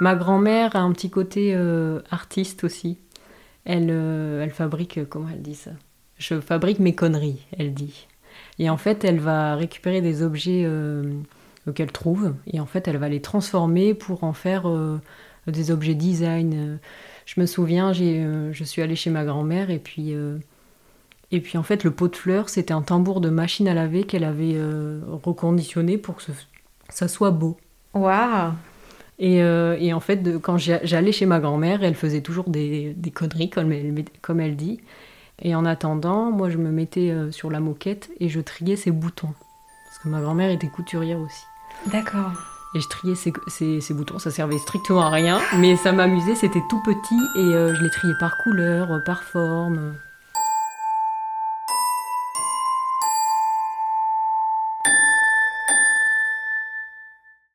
Ma grand-mère a un petit côté euh, artiste aussi. Elle, euh, elle fabrique, euh, comment elle dit ça? Je fabrique mes conneries, elle dit. Et en fait, elle va récupérer des objets euh, qu'elle trouve, et en fait, elle va les transformer pour en faire des objets design. Je me souviens, je suis allée chez ma grand-mère, et puis, et puis en fait, le pot de fleurs, c'était un tambour de machine à laver qu'elle avait reconditionné pour que ça soit beau. Waouh Et, euh, et en fait, de- quand j'a- j'allais chez ma grand-mère, elle faisait toujours des, des conneries, comme elle, comme elle dit. Et en attendant, moi, je me mettais euh, sur la moquette et je triais ses boutons. Parce que ma grand-mère était couturière aussi. D'accord. Et je triais ses, ses- ses boutons, ça servait strictement à rien, mais ça m'amusait, c'était tout petit et euh, je les triais par couleur, par forme.